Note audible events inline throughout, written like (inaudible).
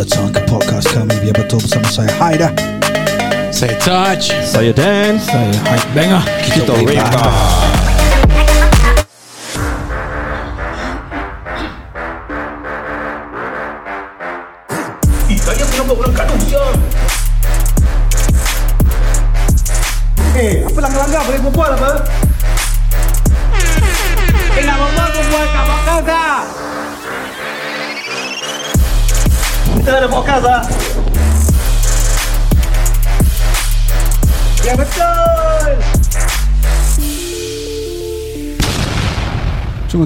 Selamat datang ke podcast kami Biar betul bersama saya Haida Saya Touch. Saya Dan Saya Hype Banger. Kita Reba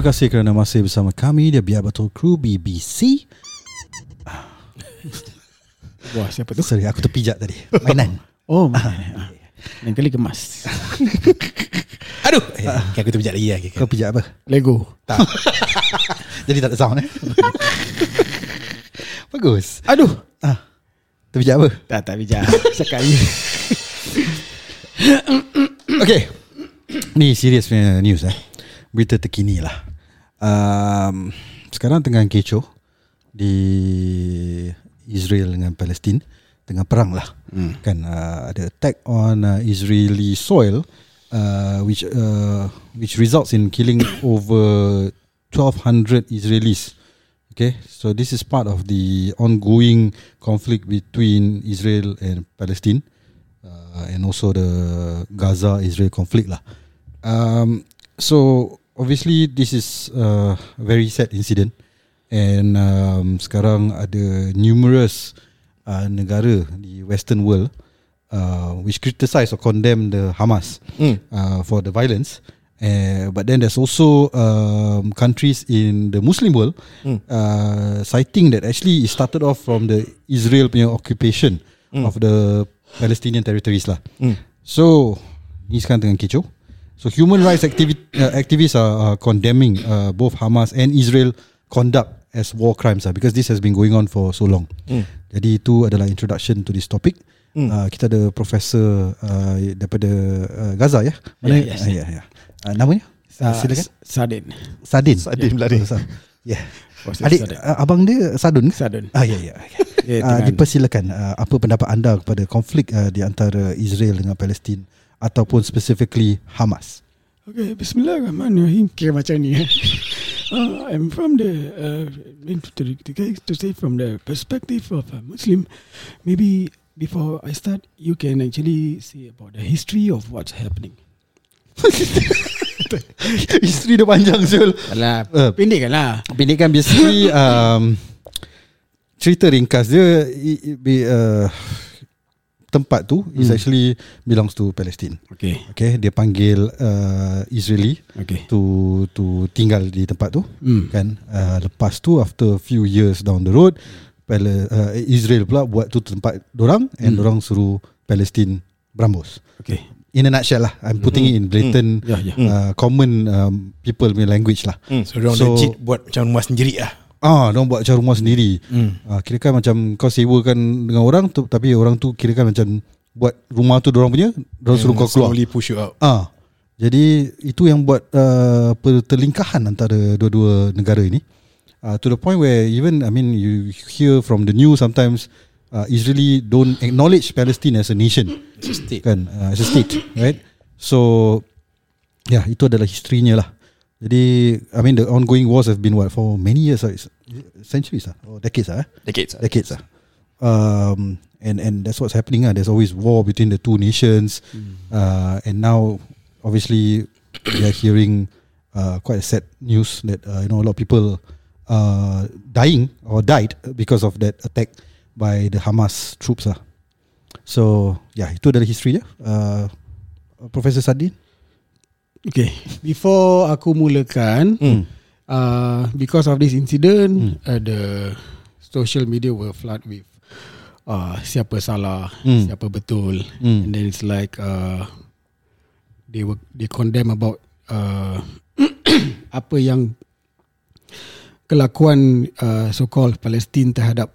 kasih kerana masih bersama kami Dia Biar Betul Crew BBC Wah siapa tu? Sorry aku terpijak tadi. Mainan. (laughs) Oh mana Lain kali kemas. (laughs) Aduh! Eh, okay, Aku terpijak lagi lah okay, Kau pijak apa? Lego. Tak. (laughs) Jadi tak ada sound eh? Bagus. Aduh! Ah, Terpijak apa? Tak tak bijak Cakap je Okay. Ni serius punya news eh. Berita terkini lah um, Sekarang tengah kecoh Di Israel dengan Palestin Tengah perang lah hmm. Kan uh, Ada attack on uh, Israeli soil uh, Which uh, Which results in killing (coughs) over 1200 Israelis Okay So this is part of the Ongoing conflict between Israel and Palestine uh, and also the Gaza-Israel conflict lah. Um, so obviously this is a very sad incident, and um, sekarang ada numerous uh, negara di Western world uh, which criticize or condemn the Hamas Mm. uh, for the violence. Uh, but then there's also um, countries in the Muslim world Mm. uh, citing that actually it started off from the Israel punya occupation Mm. of the Palestinian territories lah. Mm. So ni sekarang tengah kecoh. So human rights activi- uh, activists are, are condemning uh, both Hamas and Israel conduct as war crimes lah because this has been going on for so long. Mm. Jadi itu adalah introduction to this topic. Mm. Uh, kita ada profesor uh, daripada uh, Gaza ya. Mana? Yeah, yes. Uh, ya ya. Uh, namanya? Uh, silakan. Sadin Sadin. Sadin Ya, profesor. Ya. Profesor Adik uh, abang dia Sadun ke? Sadun Ah ya ya. (laughs) Okay. Dia Uh, dengan- dipersilakan uh, apa pendapat anda kepada konflik uh, di antara Israel dengan Palestin ataupun specifically Hamas. Okay, Bismillahirrahmanirrahim. Kira macam ni. eh. (laughs) Uh, I'm from the uh, to, to, to say from the perspective of a Muslim. Maybe before I start, you can actually say about the history of what's happening. (laughs) Isteri dia panjang Zul. Alah, Uh, pendek kan lah. Pendek kan basically (laughs) um, cerita ringkas dia uh, tempat tu is Hmm. actually belongs to Palestine. Okay, Okay, dia panggil uh, Israeli okay. to to tinggal di tempat tu Hmm. kan. Uh, lepas tu after few years down the road Pal- uh, Israel pula buat tu tempat dorang and Hmm. dorang suruh Palestine berambus. Okay. In a nutshell lah, I'm putting it in blatant Ya, ya. uh, common um, people punya language lah. Mm. So, So- legit buat macam rumah sendiri lah. Ah, dia buat macam rumah sendiri. Mm. Ah, kira kan macam kau sewakan dengan orang tu tapi orang tu kira kan macam buat rumah tu orang punya, orang suruh kau keluar. Slowly push you out. Ah. Jadi itu yang buat uh, pertelingkahan antara dua-dua negara ini. Uh, to the point where even I mean you hear from the news sometimes uh, Israeli don't acknowledge Palestine as a nation It's a state. kan uh, as a state right so yeah, itu adalah historinya lah jadi I mean the ongoing wars have been what for many years uh, centuries lah or decades eh? Decades. lah. decades lah um, and and that's what's happening ah. There's always war between the two nations. Uh, and now obviously we are hearing uh, quite a sad news that uh, you know a lot of people uh, dying or died because of that attack by the Hamas troops lah so yeah itu adalah history dia uh, Professor Sadin Okay. Before aku mulakan, Hmm. uh, because of this incident, Hmm. uh, the social media were flood with uh, siapa salah, Hmm. siapa betul, Hmm. and then it's like uh, they were they condemn about uh, (coughs) apa yang kelakuan uh, so-called Palestin terhadap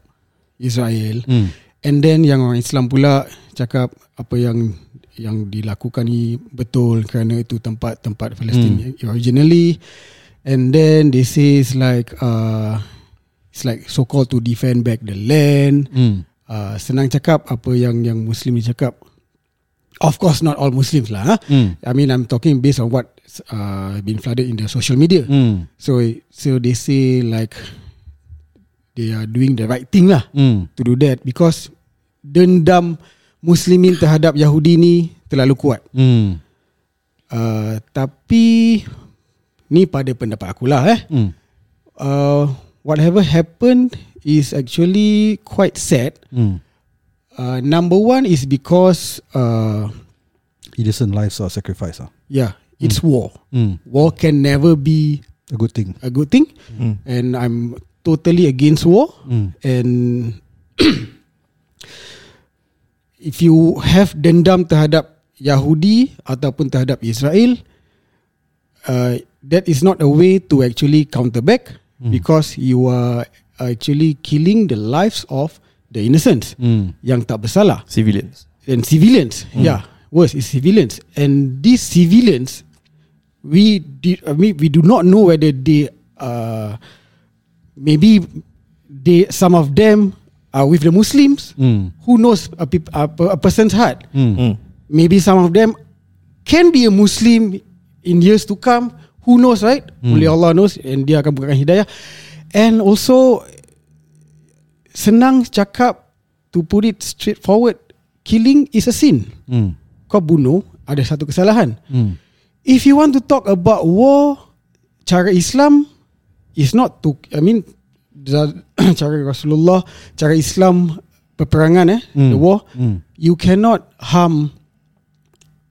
Israel, Hmm. and then yang orang Islam pula cakap apa yang yang dilakukan ni betul kerana itu tempat-tempat Palestin Hmm. originally and then they say it's like uh, it's like so called to defend back the land. Hmm. Uh, senang cakap apa yang yang Muslim ni cakap. Of course, not all Muslims lah. Huh? Hmm. I mean, I'm talking based on what uh, been flooded in the social media. Hmm. So, so they say like they are doing the right thing lah Hmm. to do that because dendam Muslimin terhadap Yahudi ni terlalu kuat. Hmm. Uh, tapi ni pada pendapat aku lah eh. Hmm. Uh, whatever happened is actually quite sad. Hmm. Uh, number one is because uh, Innocent lives are sacrificed. Ah. yeah, it's war. Hmm. War can never be A good thing. a good thing, and I'm totally against war. Hmm. And (clears throat) if you have dendam terhadap Yahudi ataupun terhadap Israel, uh, that is not a way to actually counter back because you are actually killing the lives of the innocents Hmm. yang tak bersalah Civilians. and civilians. Yeah, worse is civilians, and these civilians, we did. I mean, we do not know whether they, uh, maybe they, some of them are with the Muslims. Hmm. Who knows a, peop- a, a person's heart? Hmm. Maybe some of them can be a Muslim in years to come. Who knows, right? Only Allah knows, and dia akan bukakan hidayah. And also, senang cakap to put it straightforward, killing is a sin. Hmm. Kau bunuh ada satu kesalahan. Hmm. If you want to talk about war, cara Islam is not to. I mean, (coughs) cara Rasulullah, cara Islam peperangan eh, Hmm. the war. Hmm. You cannot harm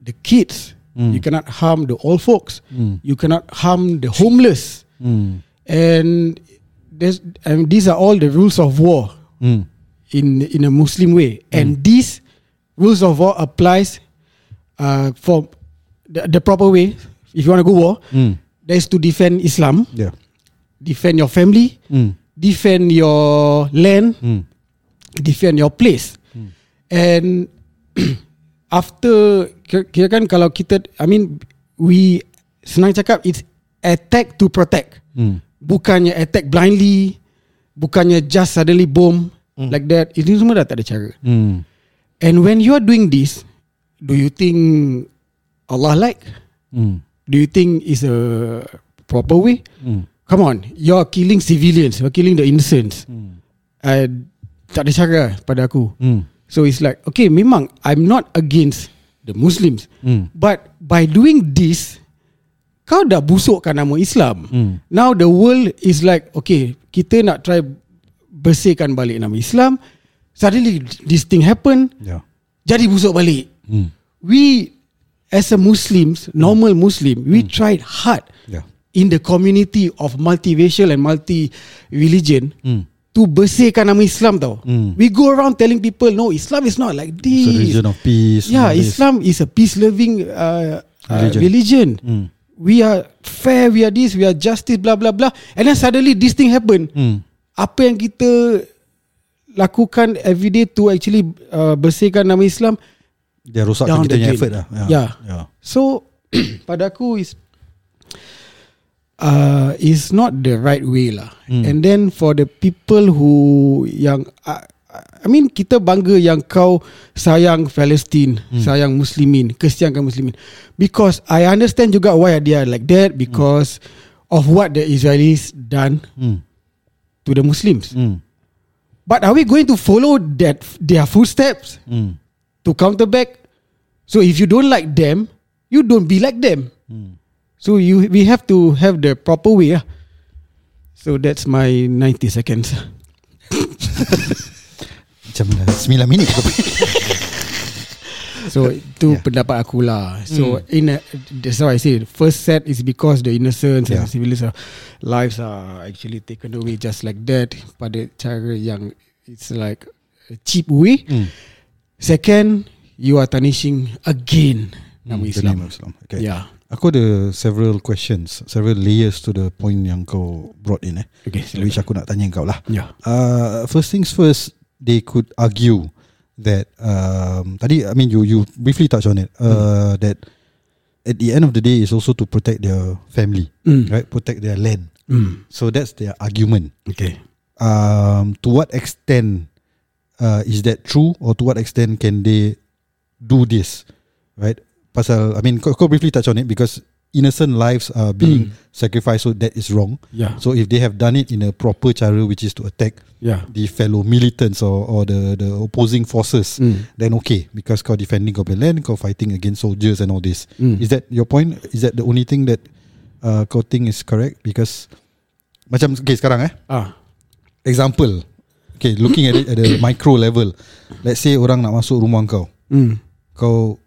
the kids. Hmm. You cannot harm the old folks. Hmm. You cannot harm the homeless. Hmm. And there's, and these are all the rules of war Hmm. in in a Muslim way, and these rules of war applies uh, for the, the proper way. If you want to go war, Hmm. that is to defend Islam, Yeah. defend your family, Hmm. Defend your land, Hmm. defend your place, and (clears throat) after kira kan kalau kita, I mean, we senang cakap it's attack to protect. Hmm. Bukannya attack blindly Bukannya just suddenly boom Like that Ini semua dah tak ada cara Hmm. And when you are doing this Do you think Allah like? Hmm. Do you think is a proper way? Hmm. Come on You're killing civilians You're killing the innocents Hmm. uh, Tak ada cara pada aku Hmm. So it's like Okay memang I'm not against The Muslims Hmm. But by doing this Kau dah busukkan nama Islam Hmm. Now the world is like Okay Kita nak try Bersihkan balik nama Islam Suddenly this thing happen Yeah. Jadi busuk balik Hmm. We As a Muslims Normal Muslim We tried hard Yeah. In the community of multiracial and multi-religion Hmm. To bersihkan nama Islam tau Hmm. We go around telling people No Islam is not like It's a this religion of peace. Yeah this. Islam is a peace-loving uh, uh, Religion. religion, Hmm. We are fair We are this We are justice Blah blah blah And then suddenly This thing happen Hmm. Apa yang kita Lakukan everyday To actually uh, Bersihkan nama Islam Dia rosakkan kita punya effort lah. Yeah. yeah. So (clears throat) Pada aku is uh, Is not the right way lah Hmm. And then For the people who Yang uh, I mean kita bangga yang kau sayang Palestine, Hmm. sayang Muslimin, kesiankan Muslimin. Because I understand juga why they are like that because of what the Israelis done Hmm. to the Muslims. Hmm. But are we going to follow that their footsteps Hmm. to counter back? So if you don't like them, you don't be like them. Hmm. So you we have to have the proper way. ah. So that's my 90 seconds. (laughs) Macam uh, 9 minit (laughs) So itu yeah. pendapat aku lah. So mm. in a, that's why I say first set is because the innocents yeah. And civilians are, lives are actually taken away just like that pada cara yang it's like a cheap way. Hmm. Second, you are tarnishing again nama Hmm, the Islam. name of Islam. Okay. Yeah. Aku ada several questions, several layers to the point yang kau brought in eh. Okay, Which aku nak tanya kau lah. Yeah. Uh, first things first, they could argue that um, tadi I mean you you briefly touched on it uh, that at the end of the day is also to protect their family, Mm. right? Protect their land. Mm. So that's their argument. Okay. um, to what extent uh, is that true or to what extent can they do this right pasal I mean kau, kau briefly touch on it because innocent lives are being sacrificed so that is wrong Yeah. so if they have done it in a proper cara which is to attack Yeah. the fellow militants or, or the the opposing forces Mm. then okay because kau defending kau punya land kau fighting against soldiers and all this Mm. is that your point is that the only thing that uh, kau think is correct because macam okay sekarang eh Ah. example okay looking at it at the (coughs) micro level let's say orang nak masuk rumah kau Mm. kau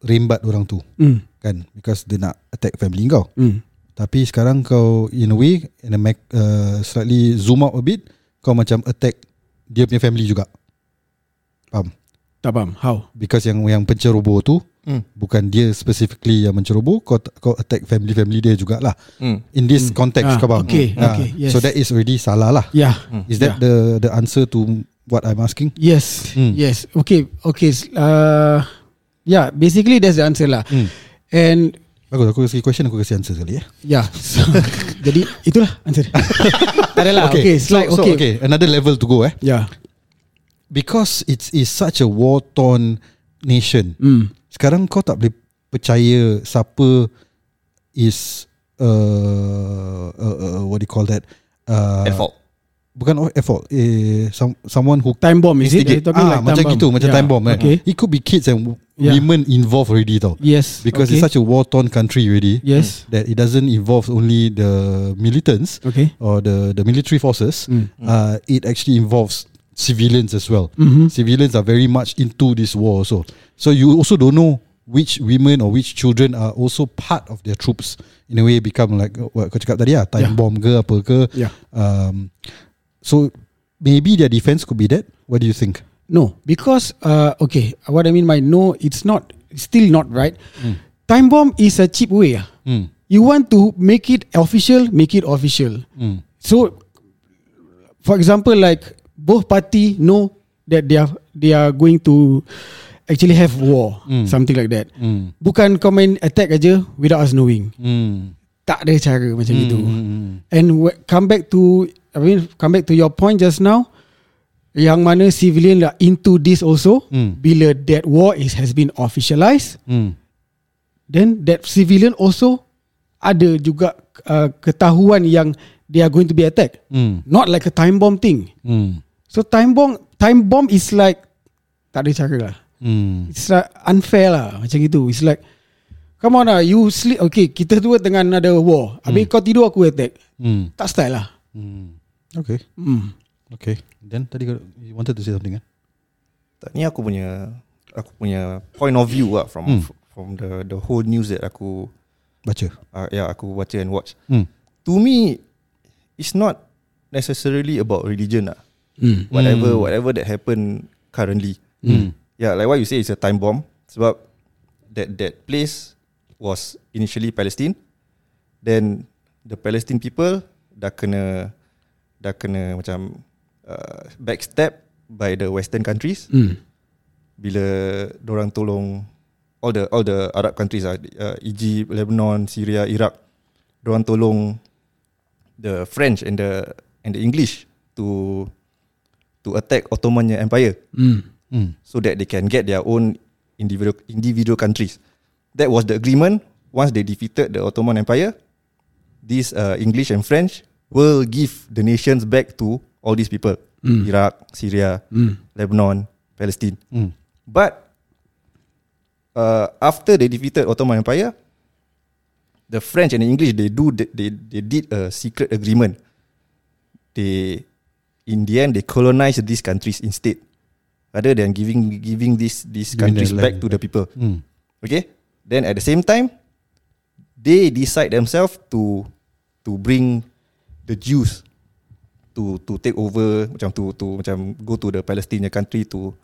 rembat orang tu Mm. kan because dia nak attack family kau Mm. tapi sekarang kau in a way in a mac, uh, slightly zoom out a bit kau macam attack dia punya family juga faham Tak faham. How? because yang yang penceroboh tu Hmm. bukan dia specifically yang menceroboh kau kau attack family-family dia jugalah Hmm. in this context Ah, kau faham okay, Ah, okay, yes. so that is already salah lah Yeah. is that the the answer to what I'm asking Yes. Hmm. Yes. Okay. Okay. Uh, yeah. Basically, that's the answer lah. Hmm. And bagus aku kasi question aku kasi answer sekali ya yeah. So, (laughs) jadi itulah answer. (laughs) tak ada lah. Okay. okay. So, like so, okay. okay another level to go eh Yeah. because it's is such a war torn nation Mm. sekarang kau tak boleh percaya siapa is uh, uh, uh, what do you call that uh, At fault. Bukan at fault eh, some, someone who Time bomb is it? ah, like macam time gitu bomb? macam Yeah. time bomb eh. Okay. it could be kids and Yeah. women involved already tau Yes. because okay. it's such a war torn country already yes. that it doesn't involve only the militants Okay. or the the military forces Mm. uh, it actually involves civilians as well Mm-hmm. civilians are very much into this war also. So you also don't know which women or which children are also part of their troops. In a way, become like what kau cakap tadi lah, time Yeah. bomb ke apa ke. Yeah. Um, so maybe their defense could be that. What do you think? No, because uh, okay, what I mean by no, it's not still not right. Time bomb is a cheap way. Mm. You want to make it official, make it official. Mm. So, for example, like both party know that they are they are going to actually have war, Mm. something like that. Mm. Bukan main attack aja without us knowing. Mm. Tak ada cara macam Mm, itu. mm, mm. And come back to I mean come back to your point just now yang mana civilian are into this also Mm. bila that war is has been officialized Mm. then that civilian also ada juga uh, ketahuan yang they are going to be attacked Mm. not like a time bomb thing Mm. so time bomb time bomb is like tak ada cara lah Mm. it's like unfair lah macam gitu it's like come on lah you sleep okay kita dua tengah ada war habis kau tidur aku attack Mm. tak style lah Mm. Okay. hmm. Okay. Then tadi you wanted to say something kan? Tak, Ni aku punya aku punya point of view lah from Hmm. from the the whole news that aku Baca. uh, yeah aku baca and watch. Mm. To me, it's not necessarily about religion lah. Hmm. Whatever Hmm. whatever that happen currently. Mm. Yeah, like what you say, it's a time bomb. Sebab that that place was initially Palestine. Then the Palestine people dah kena dah kena macam uh, backstab by the Western countries Hmm. bila orang tolong all the all the Arab countries ah, uh, Egypt, Lebanon, Syria, Iraq, orang tolong the French and the and the English to to attack Ottoman Empire Hmm. Mm. so that they can get their own individual individual countries. That was the agreement. Once they defeated the Ottoman Empire, these uh, English and French will give the nations back to all these people: Mm. Iraq, Syria, Hmm. Lebanon, Palestine. Mm. But uh, after they defeated Ottoman Empire, the French and the English they do they they, did a secret agreement. They in the end they colonized these countries instead, rather than giving giving these these countries back land to the people. Mm. Okay, then at the same time, they decide themselves to to bring the Jews to to take over macam to to macam go to the Palestinian country to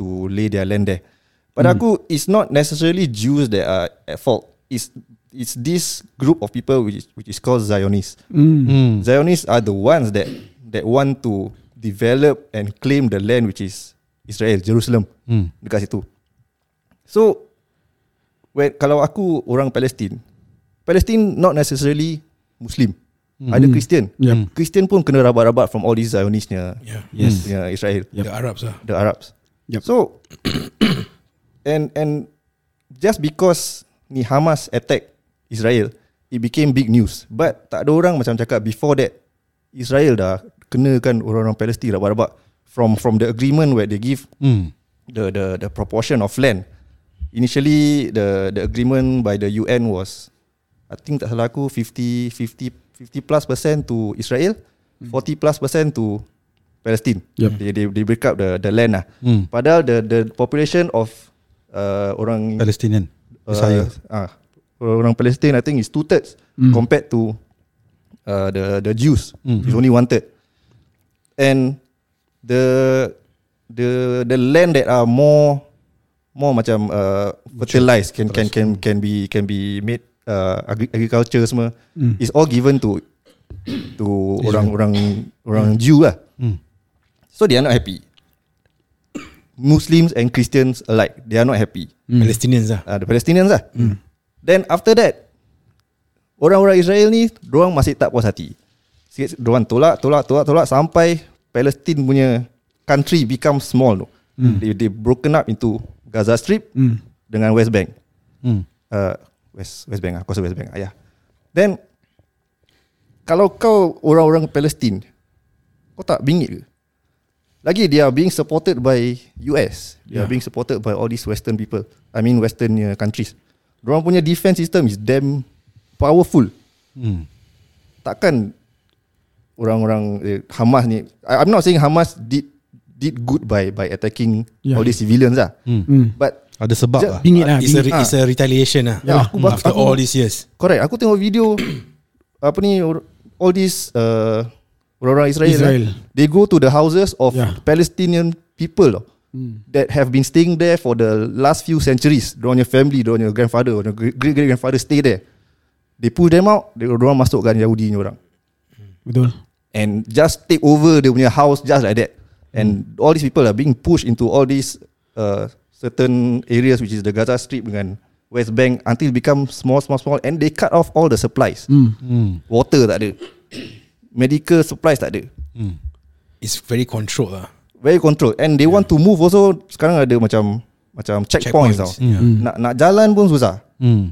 to lay their land there. But aku it's not necessarily Jews that are at fault. It's it's this group of people which is, which is called Zionists. Hmm. Mm. Zionists are the ones that that want to develop and claim the land which is Israel, Jerusalem Mm. dekat situ. So when kalau aku orang Palestin, Palestine not necessarily Muslim. Ada Christian. Yep. Christian pun kena rabat-rabat from all these Zionisnya. Yeah. Yes. Yeah, Israel. The Arabs lah. The Arabs. Yep. So (coughs) and and just because ni Hamas attack Israel, it became big news. But tak ada orang macam cakap before that Israel dah kenakan orang-orang Palestin rabat-rabat from from the agreement where they give Hmm. the the the proportion of land. Initially the the agreement by the UN was I think tak salah aku 50 50 50 plus percent to Israel, 40 plus percent to Palestine. Yep. They, they they break up the the land lah. Hmm. Padahal the the population of uh, orang Palestinian. uh, Israel. ah orang Palestine I think is two thirds Mm. compared to uh, the the Jews. Mm. It's only one third. And the the the land that are more more macam uh, fertilized can can can can be can be made uh, agri- agriculture semua Mm. is all given to to orang-orang orang Jew lah. Hmm. So they are not happy. Muslims and Christians alike, they are not happy. Palestinians lah. Uh, the Palestinians lah. Then after that, orang-orang Israel ni, dorang masih tak puas hati. Sikit, dorang tolak, tolak, tolak, tolak sampai Palestine punya country become small. tu. They, they broken up into Gaza Strip Mm. dengan West Bank. Hmm. Uh, West West Bank lah, aku rasa West Bank. Ah, ya. Then kalau kau orang-orang Palestin, kau tak bingit ke? Lagi they are being supported by US. They are being supported by all these western people. I mean western uh, countries. Diorang punya defense system is damn powerful. Hmm. Takkan orang-orang eh, Hamas ni I, I'm not saying Hamas did did good by by attacking Yeah. all these civilians lah. Hmm. Mm. But Ada sebab lah. Bingit lah. It's a, bingit. it's a retaliation lah. Ya, aku- After aku- all these years. Correct. Aku tengok video (clears throat) apa ni all these uh, orang-orang Israel, Israel. Eh, they go to the houses of Yeah. Palestinian people tau, Mm. that have been staying there for the last few centuries. Punya family, punya grandfather, dorang great great grandfather stay there. They push them out, they dorang masukkan Yahudi ni orang Betul. and just take over dia punya house just like that. And all these people are being pushed into all these uh, certain areas which is the Gaza Strip dengan West Bank until become small, small, small, and they cut off all the supplies. Mm. Water tak ada, (coughs) medical supplies tak ada. Hmm. It's very controlled lah. Very controlled, and they want to move also. Sekarang ada macam macam checkpoints, Checkpoints. tau. Yeah. Mm. Nak nak jalan pun susah. Hmm.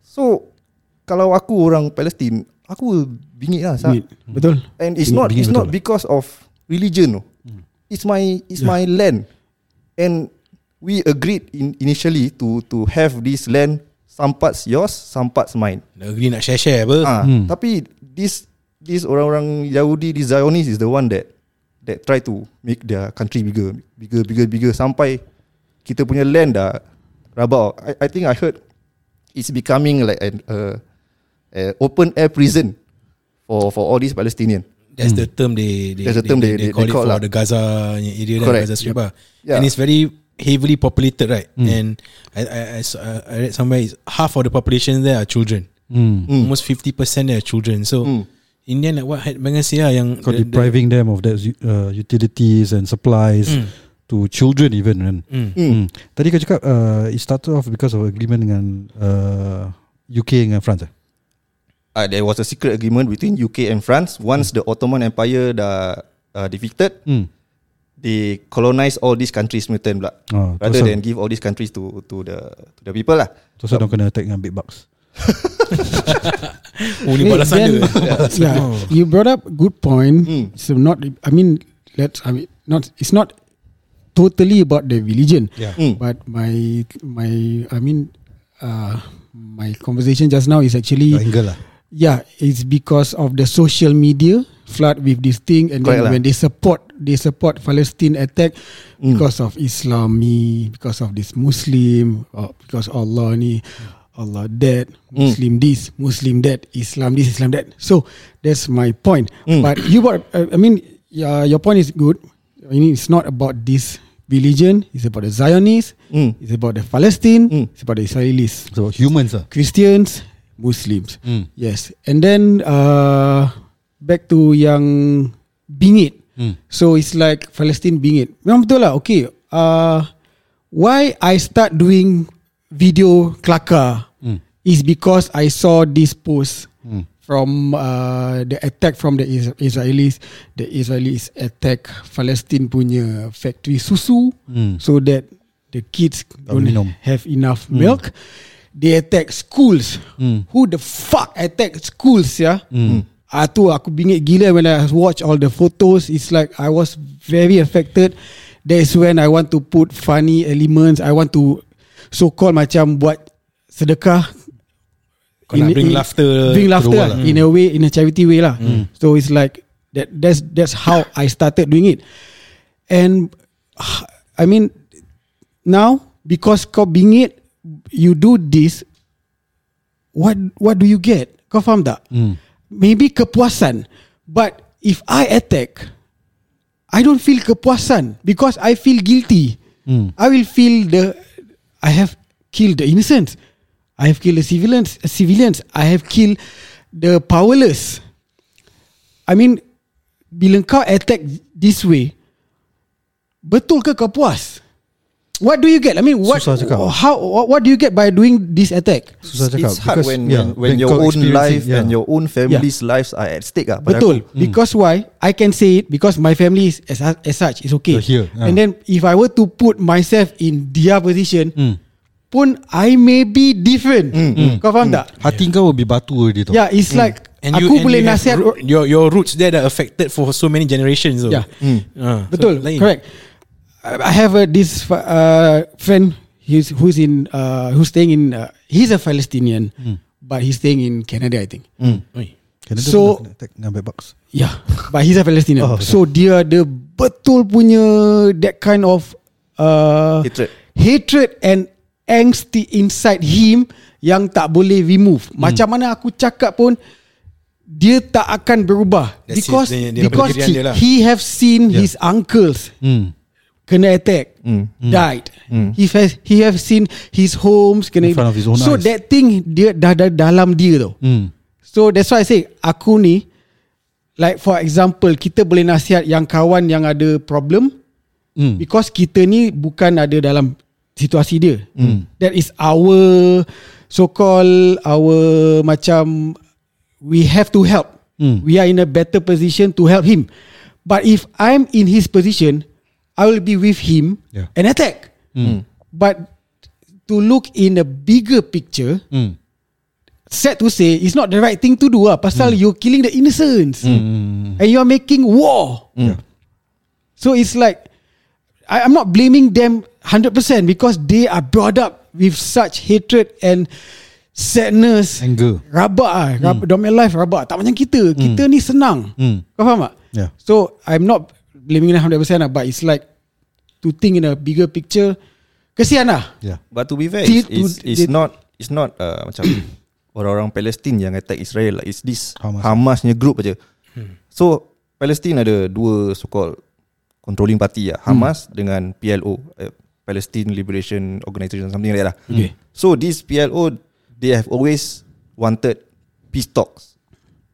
So kalau aku orang Palestin, aku bingit lah. Sah. Bingit. Betul. And it's Bingit- not bingit it's betul not lah. because of religion. No. It's my it's my land. And we agreed in, initially to to have this land some parts yours, some parts mine. Negeri nak share-share apa. Ah, Hmm. tapi this this orang-orang Yahudi, this Zionist is the one that that try to make their country bigger, bigger, bigger, bigger sampai kita punya land dah rabak. I, I think I heard it's becoming like an uh, uh, open air prison for for all these Palestinian. That's the term they they, That's the term they- they- call they it call for lah. the Gaza area dan Correct. Gaza Strip lah. Yeah. And it's very heavily populated, right? And I I, I, saw- I read somewhere is half of the population there are children. Mm. Almost 50% there are children. So Mm. in the end, like what had Bengan say lah, yang Kau the- the- depriving them of that uh, utilities and supplies Mm. to children even kan. Mm. Mm. Hmm. Tadi kau cakap uh, it started off because of agreement dengan uh, UK dengan France. Eh? Uh, there was a secret agreement between UK and France. Once the Ottoman Empire dah uh, defeated, Hmm. They colonize all these countries Britain pula. Oh, Rather than give all these countries to to the to the people lah. Tu sebab kena attack dengan big bucks. (laughs) Oh ni balasan then- dia. (laughs) yeah, you brought up good point. Mm. So not, I mean, let's, I mean, not, it's not totally about the religion. Yeah. Mm. But my, my, I mean, uh, my conversation just now is actually, angle lah. yeah, it's because of the social media flood with this thing, and Correct then lah. when they support, they support Palestine attack Mm. because of Islami, because of this Muslim, or because Allah ni. Allah that, Muslim this, Muslim that, Islam this, Islam that. So that's my point. Mm. But you brought, uh, I mean, yeah, your point is good. I mean, it's not about this religion. It's about the Zionists. Mm. It's about the Palestine. Mm. It's about the Israelis, So humans lah. Christians, Muslims. Mm. Yes, and then uh, back to yang bingit. Mm. So it's like Palestine bingit. Memang betul lah. Okay. Uh, why I start doing video kelakar Mm. is because I saw this post Mm. from uh, the attack from the Is- Israelis, the Israelis attack Palestine punya factory susu Hmm. so that the kids don't minum. have enough milk. They attack schools. Hmm. Who the fuck attack schools ya? Hmm. Ah tu aku bingit gila when I watch all the photos. It's like I was very affected. That's when I want to put funny elements. I want to so called macam buat sedekah. Kau nak bring laughter bring laughter lah, in a way, in a charity way lah. So it's like that. That's that's how I started doing it, and (sighs) I mean now because kau bingit, you do this. What what do you get? Kau faham tak? Hmm. Maybe kepuasan, but if I attack, I don't feel kepuasan because I feel guilty. Hmm. I will feel the I have killed the innocents. I have killed the civilians. Civilians. I have killed the powerless. I mean, bila kau attack this way, betul ke kau puas? What do you get? I mean, what? Susah cakap. How? What, what do you get by doing this attack? Susah cakap It's hard because, when yeah, when, when your own life yeah. and your own family's lives are at stake ah. Betul. aku. Because why? I can say it because my family is as, as such is okay. So here, ah. And then if I were to put myself in their position, Hmm. pun I may be different. Kau faham tak? Hati kau lebih batu dia tu Yeah, it's like And aku you, boleh you nasihat. root- your your roots there that affected for so many generations. So. Yeah. Ah, so Betul, lain. correct. I have a, this uh, friend who's who's in uh, who's staying in. Uh, he's a Palestinian, but he's staying in Canada, I think. Canada So- dengan bugs Yeah, but he's a Palestinian. Oh, okay. So dia ada betul punya that kind of uh, Hatred. hatred and angst inside him yang tak boleh remove. Hmm. Macam mana aku cakap pun dia tak akan berubah That's because dia- dia because he, dia lah. he have seen Yeah. his uncles Hmm. Kena attack, Mm. died. He has he have seen his homes kena In front of his own So eyes. that thing dia dah, dah dalam dia tau. Hmm. So that's why I say aku ni like for example kita boleh nasihat yang kawan yang ada problem Hmm. because kita ni bukan ada dalam situasi dia. Hmm. That is our so called our macam we have to help. Hmm. We are in a better position to help him. But if I'm in his position, I will be with him Yeah. and attack. Hmm. But to look in a bigger picture, Hmm. sad to say, it's not the right thing to do. Ah, pasal you're killing the innocents Hmm. and you're making war. Yeah. So it's like I, I'm not blaming them 100% because they are brought up with such hatred and sadness. Anger. Rabak ah, rabak, hmm. life rabak. Tak macam kita. Kita ni senang. Hmm. Kau faham tak? Yeah. So I'm not blaming them 100% lah, but it's like to think in a bigger picture. Kesian lah. Yeah. But to be fair, it's, it's, it's not it's not uh, macam (coughs) orang-orang Palestin yang attack Israel. It's this Hamas. Hamas. Hamasnya group aja. So Palestine ada dua so called controlling party lah. Hamas dengan PLO, uh, Palestine Liberation Organization something like that lah. Okay. So this PLO they have always wanted peace talks.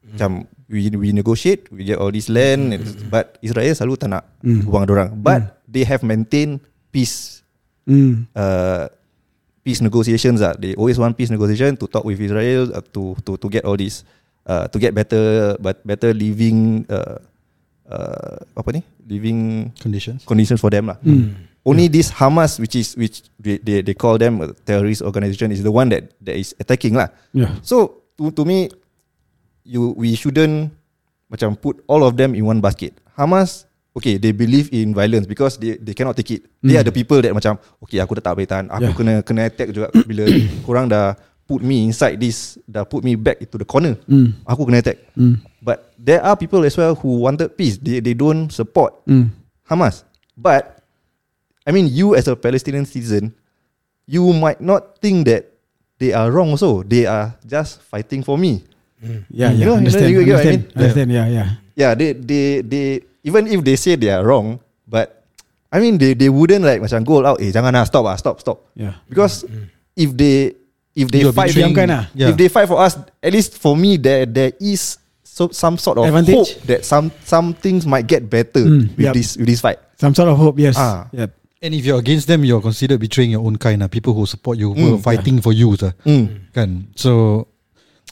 Macam we we negotiate, we get all this land, and, but Israel selalu tak nak buang orang. But they have maintained peace Hmm. uh, peace negotiations ah. They always want peace negotiation to talk with Israel uh, to to to get all this uh, to get better but better living uh, uh, apa ni living Conditions. conditions for them lah. Only this Hamas which is which they, they they call them a terrorist organization is the one that that is attacking lah. Yeah. So to to me you we shouldn't macam put all of them in one basket. Hamas okay they believe in violence because they they cannot take it. They are the people that macam okay aku dah tak boleh tahan. Aku Yeah. kena kena attack juga bila (coughs) korang dah put me inside this dah put me back into the corner. Mm. Aku kena attack. Mm. But there are people as well who wanted peace. They they don't support Mm. Hamas. But I mean, you as a Palestinian citizen, you might not think that they are wrong. Also, they are just fighting for me. Yeah, You yeah. know, understand. you get what I understand. mean? understand. Yeah, yeah. Yeah, they they they even if they say they are wrong, but I mean they they wouldn't like macam go out. Eh, jangan lah, stop ah, stop, stop. Yeah. Because if they if they You are fight, betraying- lah. Yeah. if they fight for us, at least for me, there there is so some sort of Advantage. hope that some some things might get better Mm, with yup. this with this fight. Some sort of hope, yes. Ah. Yep. And if you're against them, you're considered betraying your own kind. Uh, people who support you, who Mm. are fighting for you. Uh, Mm. kan? So,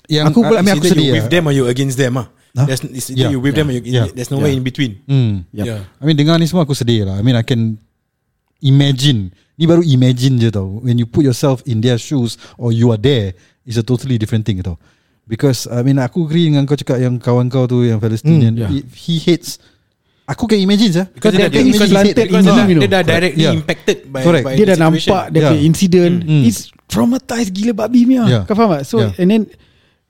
yang Aku pula- I mean It's aku either you sedih with them or you against them ah. Huh? There's it's Yeah. you with them or you, Yeah. there's nowhere in between. Hmm. Yep. Yeah. I mean dengar ni semua aku sedih lah I mean I can Imagine Ni baru imagine je tau When you put yourself in their shoes Or you are there It's a totally different thing tau Because I mean aku agree dengan kau cakap Yang kawan kau tu Yang Palestinian Hmm, yeah. he, he hates Aku can imagine sah Because dia, because, in dia, him, you know. dia dah directly Yeah. impacted by, Correct. by Dia the dah situation. nampak Dia Yeah. incident Mm. He's traumatized gila babi punya Yeah. Kau faham tak So Yeah. and then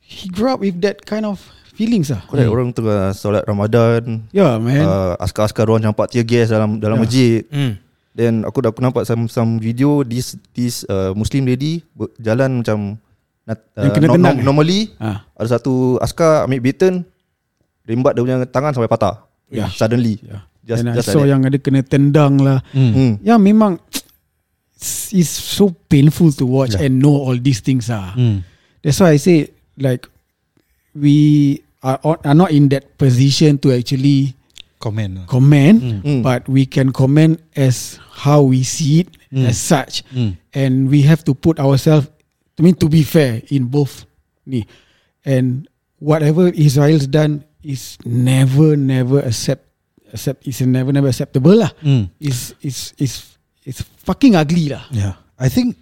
He grew up with that kind of Feelings lah Correct orang tengah solat Ramadan Yeah man uh, Askar-askar orang campak tear gas dalam dalam Yeah. masjid Hmm. Then aku dah aku nampak some some video this this uh, Muslim lady jalan macam Yang kena tendang, eh? normally Ah. ada satu askar ambil baton rembat dia punya tangan sampai patah. Yeah. Suddenly. yeah. Just And I just saw like yang ada kena tendang lah hmm. Hmm. Ya memang it's, it's so painful to watch Yeah. And know all these things ah. Hmm. That's why I say like we are are not in that position to actually Comment comment, Mm. Mm. but we can comment as how we see it Mm. as such, Mm. and we have to put ourselves. I mean, to be fair in both ni, and whatever Israel's done is never, never accept, accept. Is never, never acceptable lah. Mm. Is is is it's fucking ugly lah. Yeah, I think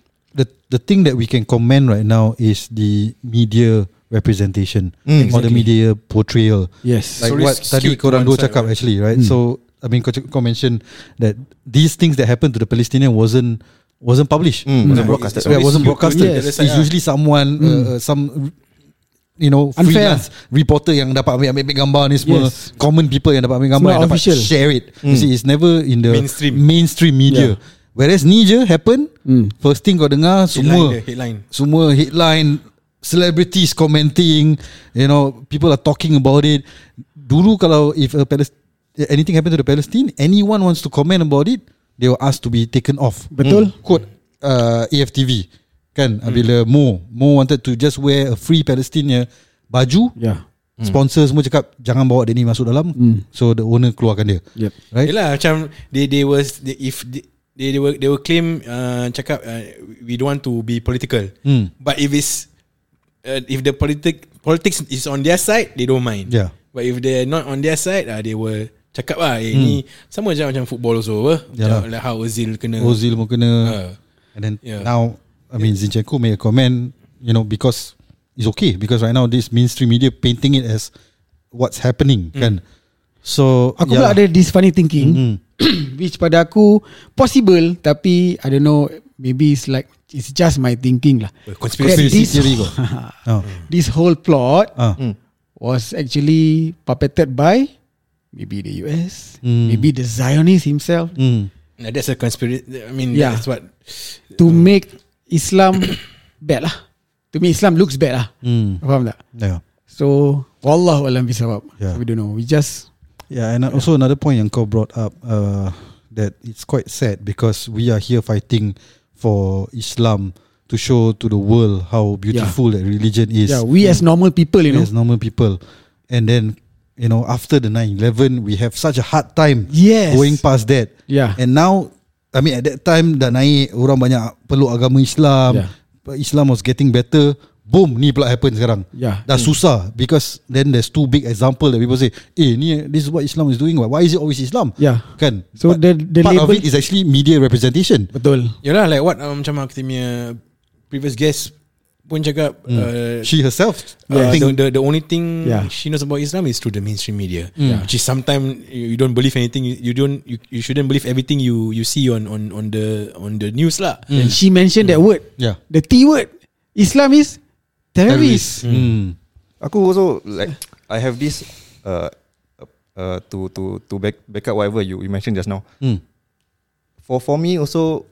the the thing that we can comment right now is the media representation Mm, or the media portrayal. Yes. Like So what tadi korang dua cakap right? actually, right? Hmm. So I mean kau, cak- kau mention that these things that happened to the Palestinian wasn't wasn't published. Mm, wasn't Yeah, broadcasted. it's Yeah, it wasn't broadcasted. the other It's, ah. usually someone, uh, uh, some you know, Unfair. freelance reporter yang dapat ambil, ambil gambar ni semua, Yes. common people yang dapat ambil gambar, It's yang not dapat official. share it. You see, it's never in the Mainstream. mainstream media. Whereas ni je happen, Mm. first thing kau dengar Headline semua dia, headline. semua headline celebrities commenting you know people are talking about it dulu kalau if a Palest- anything happen to the Palestine anyone wants to comment about it they were asked to be taken off Betul. quote uh, AFTV kan hmm. bila Mo Mo wanted to just wear a free Palestine baju Yeah. sponsor semua cakap jangan bawa dia ni masuk dalam Hmm. so the owner keluarkan dia Yep. right Yelah macam they they was they, if they, they they will they will claim uh, cakap uh, we don't want to be political. Hmm. But if it's uh, if the politic politics is on their side, they don't mind. Yeah. But if they're not on their side, uh, they will cakap lah eh, ni sama je macam football also apa. Macam like how Ozil kena. Ozil pun kena Uh, And then Yeah. now, I mean, Zinchenko made a comment, you know, because it's okay because right now this mainstream media painting it as what's happening, kan? So Aku pula ada this funny thinking Mm. (clears throat) Which pada aku Possible Tapi I don't know Maybe it's like It's just my thinking lah conspiracy That this, theory kau. (laughs) oh. this whole plot. Mm. Was actually Puppeted by Maybe the US Mm. Maybe the Zionist himself Mm. Nah, that's a conspiracy. I mean, Yeah. that's what. To make Islam (coughs) Bad lah To me Islam looks bad lah Mm. Faham tak Yeah. So Wallahu alam bisawab Yeah. We don't know We just Yeah, and also another point yang kau brought up uh, that it's quite sad because we are here fighting for Islam to show to the world how beautiful that religion is. Yeah we as normal people You know. as normal people, and then you know after the 9/11 we have such a hard time Yes. going past that, Yeah. And now I mean at that time dah naik orang banyak peluk agama Islam, Yeah. Islam was getting better. Boom, ni pula happen sekarang. Yeah Dah susah because then there's two big example that people say, eh ni this is what Islam is doing. Why is it always Islam? Yeah Kan? So But the- the part of label- it is actually media representation. Betul Yalah, like what um, macam kita punya previous guest pun cakap. Uh, She herself, I Uh, think, the, the the only thing Yeah. she knows about Islam is through the mainstream media, Yeah. which is sometimes you, you don't believe anything. You, you don't you, you shouldn't believe everything you you see on on on the on the news lah. And she mentioned that word yeah, The T word Islam is Terrorist Mm. Aku also like I have this uh, uh, to to to back back up whatever you, you mentioned just now. Mm. For for me also,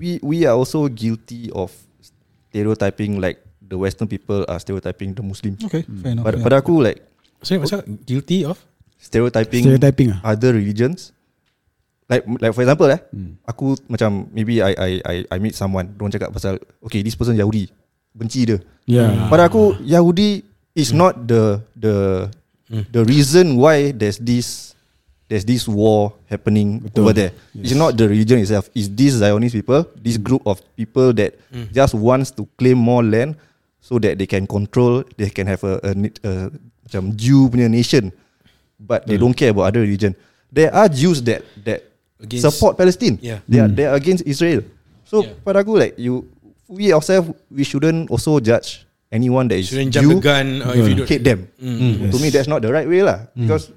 we we are also guilty of stereotyping like the Western people are stereotyping the Muslim. Okay, fair enough. Pada, yeah. pada aku like So what's that? Guilty of? stereotyping, Stereotyping ah. other religions. Like like for example eh, Hmm. aku macam maybe I I I I meet someone, orang cakap pasal okay this person Yahudi, benci dia. Yeah Pada aku Yahudi is not the the the reason why there's this there's this war happening Betul. over there. It's not the religion itself. It's these Zionist people, this group of people that just wants to claim more land so that they can control, they can have a, a, a, a macam Jew punya nation, but they don't care about other religion. There are Jews that that Against- support Palestine. Yeah. they are they are against Israel. So Yeah. pada aku like you, we ourselves we shouldn't also judge anyone that is Shouldn't jump Jew the gun or if you don't hate them. Mm. To me, that's not the right way lah. Because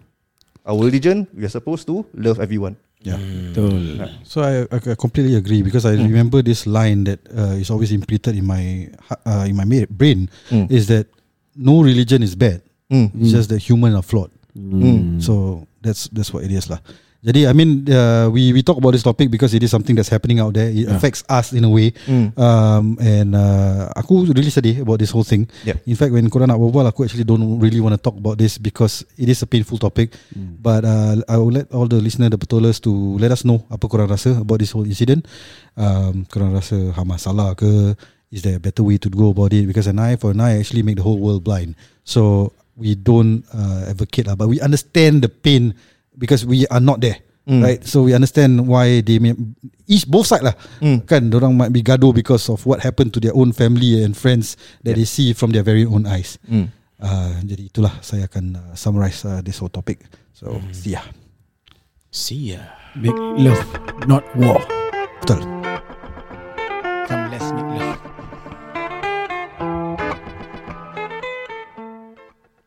our religion, we are supposed to love everyone. Yeah. Betul. So I, I completely agree because I remember this line that uh, is always imprinted in my ha- uh, in my brain Mm. is that no religion is bad. Mm. It's just that human are flawed. Mm. So that's that's what it is lah. Jadi I mean uh, we we talk about this topic because it is something that's happening out there. It affects us in a way. Mm. Um, and uh, aku really sedih about this whole thing. Yeah. In fact, when korang nak berbual, aku actually don't really want to talk about this because it is a painful topic. But uh, I will let all the listener, the petolers to let us know apa korang rasa about this whole incident. Um, korang rasa Hamas salah ke? Is there a better way to go about it? Because an eye for an eye actually make the whole world blind. So we don't uh, advocate lah, but we understand the pain because we are not there. Mm. Right, so we understand why they may each both side lah. Mm. Kan, orang might be gaduh because of what happened to their own family and friends that they see from their very own eyes. Mm. Uh, jadi itulah saya akan uh, summarize uh, this whole topic. So see ya. See ya. Make love, not war.